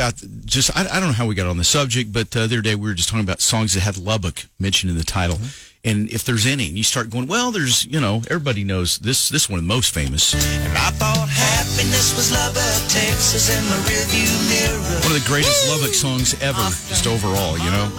about just I, I don't know how we got on the subject, but uh, the other day we were just talking about songs that had Lubbock mentioned in the title, and if there's any, and you start going, well, there's you know everybody knows this this one of the most famous, And I thought happiness was Lubbock, Texas in my rearview mirror. one of the greatest Lubbock songs ever, just overall, you know.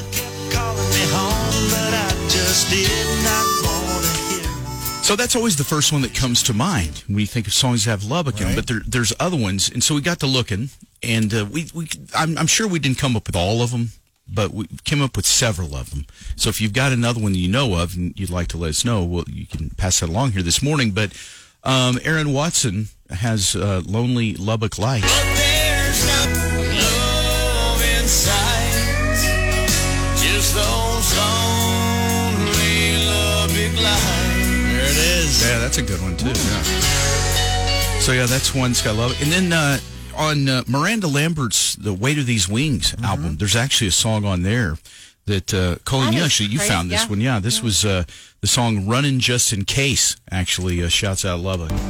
So that's always the first one that comes to mind when you think of songs that have Lubbock in them. But there, there's other ones, and so we got to looking, and uh, we, we I'm, I'm sure we didn't come up with all of them, but we came up with several of them. So if you've got another one you know of and you'd like to let us know, well, you can pass that along here this morning. But um, Aaron Watson has uh, "Lonely Lubbock Light." That's a good one too. Yeah. So yeah, that's one Sky Love. And then uh, on uh, Miranda Lambert's "The Weight of These Wings" album, there's actually a song on there that uh, Colleen, That you actually you crazy, found this yeah. one. Yeah, this was uh, the song "Running Just in Case." Actually, uh, shouts out Lubbock. When I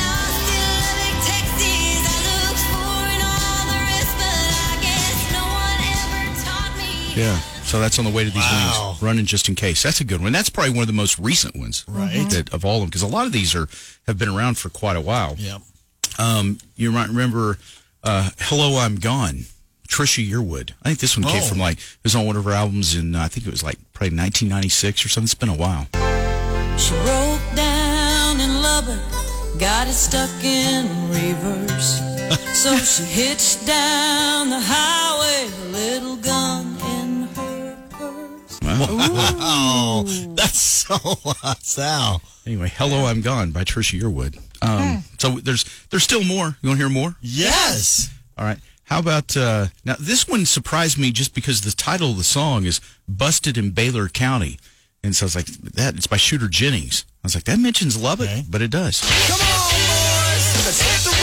lost in Lubbock, Texas, I looked for in all the rest, but I guess no one ever taught me. Yeah. So that's on the way to these Wow. wings. Running just in case. That's a good one. That's probably one of the most recent ones, Right. That, of all of them, because a lot of these are have been around for quite a while. Yep. Um, you might remember uh, "Hello, I'm Gone." Trisha Yearwood. I think this one came Oh. from like it was on one of her albums in uh, I think it was like probably 1996 or something. It's been a while. She broke down in Lubbock, got it stuck in reverse. so she hitched down the highway, a little gun in her purse. Oh, that's so loud, Sal. Anyway, "Hello, I'm Gone" by Trisha Yearwood. Um, so there's there's still more. You want to hear more? Yes. All right. How about uh, now? This one surprised me just because the title of the song is "Busted in Baylor County," and so I was like, "That it's by Shooter Jennings." I was like, "That mentions Lubbock," Okay. but it does. Come on, boys, let's hit the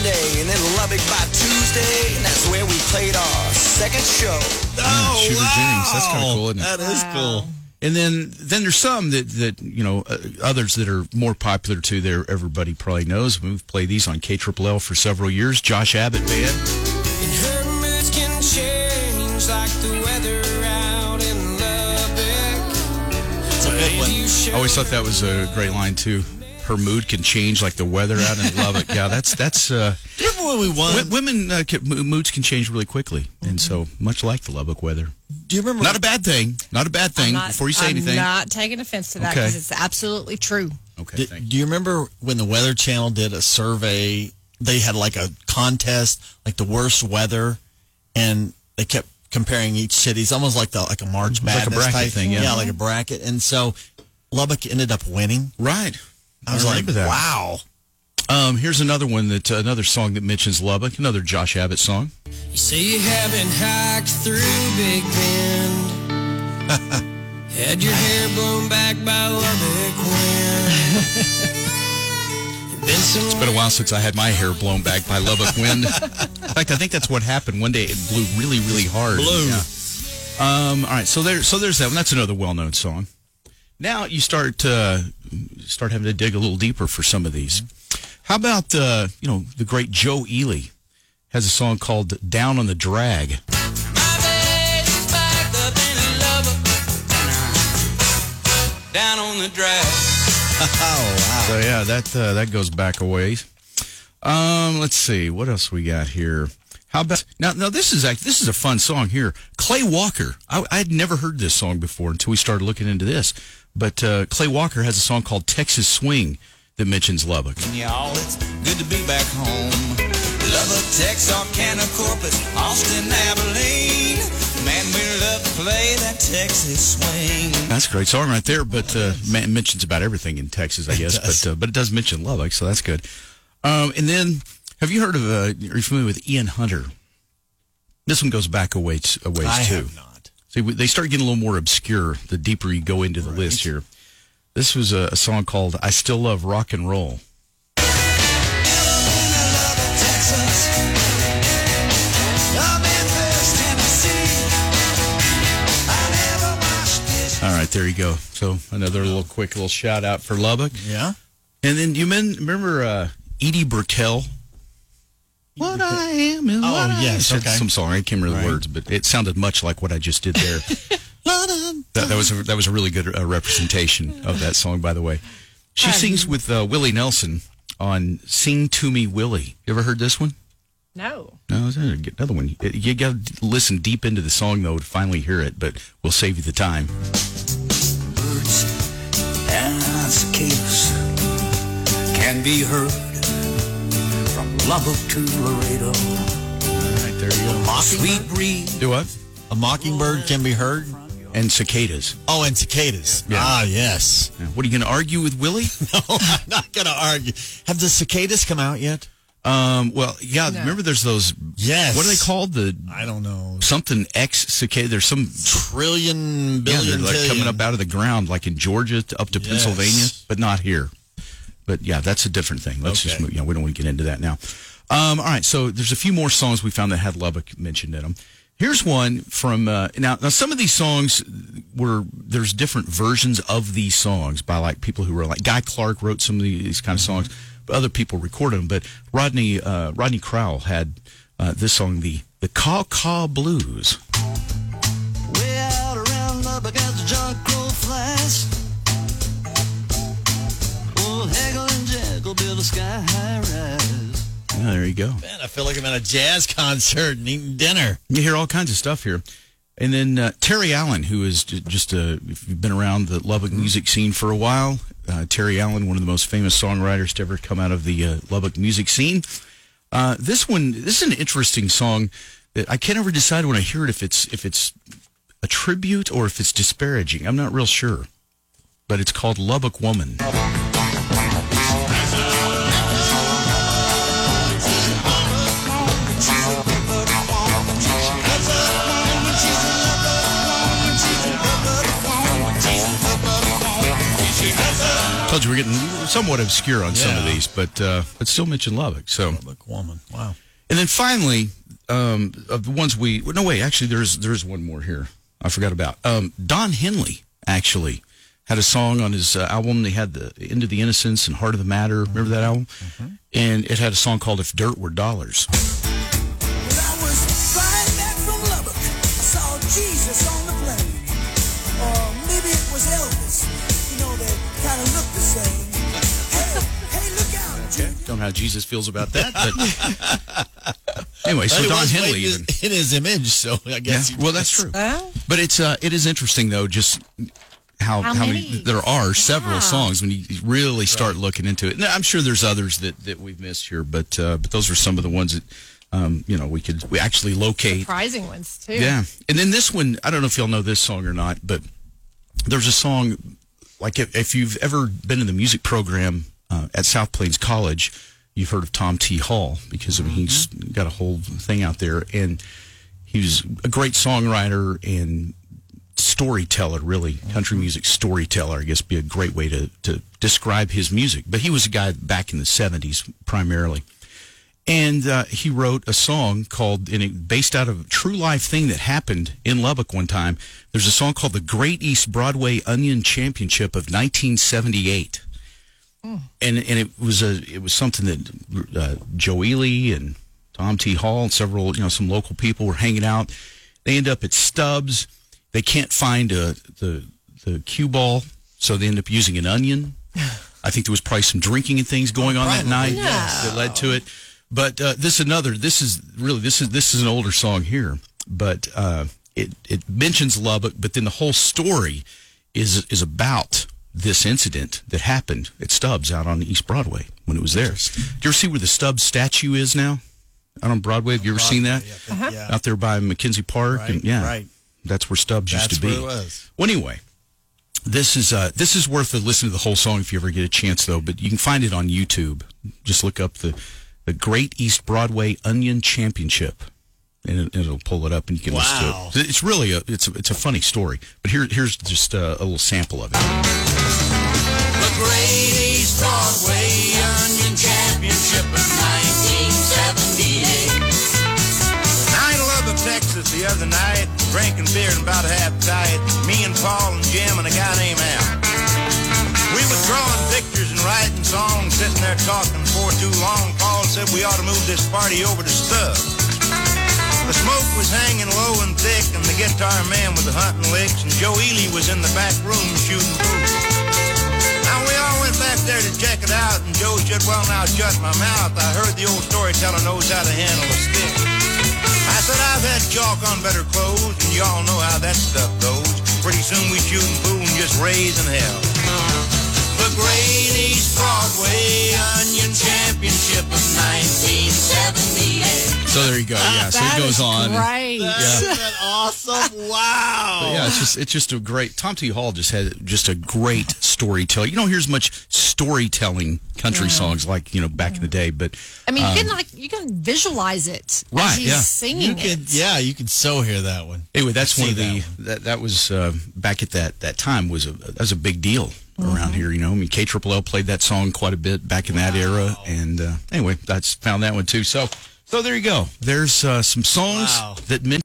LA on Sunday and then Lubbock by Tuesday, and that's where we played our second show. Oh, Shooter Jennings. That's kinda cool, isn't it? That is cool. And then then there's some that that you know uh, others that are more popular too. There, everybody probably knows. We've played these on K for several years. Josh Abbott Band. And her moods can change like the weather out in Lubbock. It's a good one. I always thought that was a great line too. Her mood can change like the weather out in Lubbock. Yeah, that's that's. Uh, Do you remember when we won? w- women uh, can, mo- moods can change really quickly, and so much like the Lubbock weather. Do you remember? Not a bad thing. Not a bad thing. Not- Before you say I'm anything. not taking offense to that Okay. because it's absolutely true. okay. do, thank you. do you remember when the Weather Channel did a survey? They had like a contest, like the worst weather, and they kept comparing each city. It's almost like the like a March Like a Madness bracket type thing, yeah. like a bracket. And so Lubbock ended up winning. Right. I was remember like, that. wow. Um, here's another one that uh, another song that mentions Lubbock. Another Josh Abbott song. You say you haven't hiked through Big Bend. Had your hair blown back by Lubbock wind. It's been a while since I had my hair blown back by Lubbock wind. In fact, I think that's what happened. One day it blew really, really hard. Blew. Yeah. Um, all right, so there, so there's that one. That's another well-known song. Now you start uh, start having to dig a little deeper for some of these. How about uh, you know the great Joe Ely has a song called "Down on the Drag." My baby's back up in Lubbock. Down on the drag. Oh, So yeah, that uh, that goes back a ways. Um, let's see what else we got here. How about now? Now this is act- this is a fun song here. Clay Walker. I, I had never heard this song before until we started looking into this. But uh, Clay Walker has a song called "Texas Swing" that mentions Lubbock. Y'all, it's good to be back home. Lubbock, Texarkana, Corpus, Austin, Abilene. Man, we love to play that Texas swing. That's a great song right there. But uh, ma- mentions about everything in Texas, I guess. But uh, but it does mention Lubbock, so that's good. Um, and then, have you heard of? Uh, are you familiar with Ian Hunter? This one goes back a ways, a ways I too. have not. See, they start getting a little more obscure the deeper you go into the list here. This was a, a song called "I Still Love Rock and Roll." All right, there you go. So another little quick little shout out for Lubbock. Yeah. And then you men, remember uh, Edie Brickell. What I am is Oh, what I am. okay. Some song. I can't remember Right. the words, but it sounded much like what I just did there. that, that was a, that was a really good uh, representation of that song, by the way. She sings with uh, Willie Nelson on "Sing to Me, Willie." You ever heard this one? No. No, it's another one. You- You got to listen deep into the song though to finally hear it, but we'll save you the time. birds and cicadas can be heard from Lubbock to Laredo. Right there you go. Sweet breeze. Do what? A mockingbird can be heard. And cicadas. Oh, and cicadas. Yeah. Ah, yes. Yeah. What are you going to argue with Willie? No, I'm not going to argue. Have the cicadas come out yet? Um, well, yeah. No. Remember, there's those. Yes. What are they called? The I don't know. something X cicada. There's some. Trillion, Yeah, they're like tillion. coming up out of the ground, like in Georgia to, up to Yes. Pennsylvania, but not here. But yeah, that's a different thing. Let's just Okay. move. Yeah, we don't want to get into that now. Um, all right, so there's a few more songs we found that had Lubbock mentioned in them. Here's one from uh, now. Now some of these songs were there's different versions of these songs by like people who were like Guy Clark wrote some of these kind of songs, but other people recorded them. But Rodney uh, Rodney Crowell had uh, this song, the the Caw Caw Blues. Way out around Lubbock as the junk crow flies. And Jekyll build a sky high rise. Yeah, there you go. Man, I feel like I'm at a jazz concert and eating dinner. You hear all kinds of stuff here. And then uh, Terry Allen, who is just a, if you've been around the Lubbock music scene for a while, uh, Terry Allen, one of the most famous songwriters to ever come out of the uh, Lubbock music scene. Uh, this one, this is an interesting song that I can't ever decide when I hear it if it's if it's a tribute or if it's disparaging. I'm not real sure, but it's called Lubbock Woman. Told getting somewhat obscure on some of these, but uh, but still mention Lubbock. So Lubbock woman. Wow. And then finally, um, of the ones we no wait, actually there's there's one more here. I forgot about. Um, Don Henley actually had a song on his uh, album. They had the End of the Innocence and Heart of the Matter. Remember that album? And it had a song called If Dirt Were Dollars. When I was flying back from Lubbock, Jesus on the plane. Or maybe it was Elvis. You know, they kind of look the same. Hey, hey, look out, Jude. Don't know how Jesus feels about that, but anyway, so Don Henley made even. in his image, so I guess. he well, that's true. Well, But it's uh, it is interesting though, just how How how, many? many? there are several Yeah. songs when you really start looking into it. And I'm sure there's others that, that we've missed here, but uh, but those are some of the ones that um, you know we could we actually locate. surprising ones too. Yeah, and then this one, I don't know if y'all know this song or not, but there's a song like if, if you've ever been in the music program uh, at South Plains College, you've heard of Tom T. Hall because I mean, he's got a whole thing out there, and he was a great songwriter and storyteller, really country music storyteller. I guess be a great way to to describe his music. But he was a guy back in the '70s primarily. And uh, he wrote a song called, and it, based out of a true life thing that happened in Lubbock one time. There's a song called "The Great East Broadway Onion Championship of 1978," and and it was a it was something that uh, Joe Ely and Tom T. Hall and several you know some local people were hanging out. They end up at Stubbs. They can't find uh, the the cue ball, so they end up using an onion. I think there was probably some drinking and things going on that night that led to it. But uh, this another. This is really this is this is an older song here, but uh, it it mentions Lubbock, but then the whole story is is about this incident that happened at Stubbs out on East Broadway when it was there. Do you ever see where the Stubbs statue is now? Out on Broadway, have you ever seen that? Yeah, think- yeah. Out there by Mackenzie Park, Right, and yeah, right. that's where Stubbs That's used to be. where it was. Well, anyway, this is uh, this is worth a listen to the whole song if you ever get a chance, though. But you can find it on YouTube. Just look up the the Great East Broadway Onion Championship, and it, it'll pull it up, and you can Wow. listen to it. It's really a it's a, it's a funny story. But here here's just uh, a little sample of it. The Great East Broadway Onion Championship of 1978. I in Lubbock, Texas the other night, drinking beer and about half tight. Me and Paul and Jim and a guy named Al. We was drawing pictures and writing songs, sitting there talking 14 too long, Paul said we ought to move this party over to Stubbs. The smoke was hanging low and thick, and the guitar man was hunting licks, and Joe Ely was in the back room shooting pool. Now we all went back there to check it out, and Joe said, well, now shut my mouth. I heard the old storyteller knows how to handle a stick. I said, I've had chalk on better clothes, and y'all know how that stuff goes. Pretty soon we shooting pool and just raising hell. The East Broadway Onion Championship of 1978. So there you go. Yeah. So it goes on. Right. Isn't awesome? Wow. But yeah, it's just it's just a great. Tom T. Hall just had just a great storyteller. You don't hear as much storytelling country songs like you know back in the day, but I mean, you can like you can visualize it Right, as he's yeah. singing You could, it. yeah, you could so hear that one. anyway, that's one of see the that that was uh, back at that that time was a that was a big deal Mm-hmm. around here. You know, I mean, K Triple L played that song quite a bit back in that era, and uh, anyway, that's found that one too. So so there you go. There's uh, some songs Wow. that meant.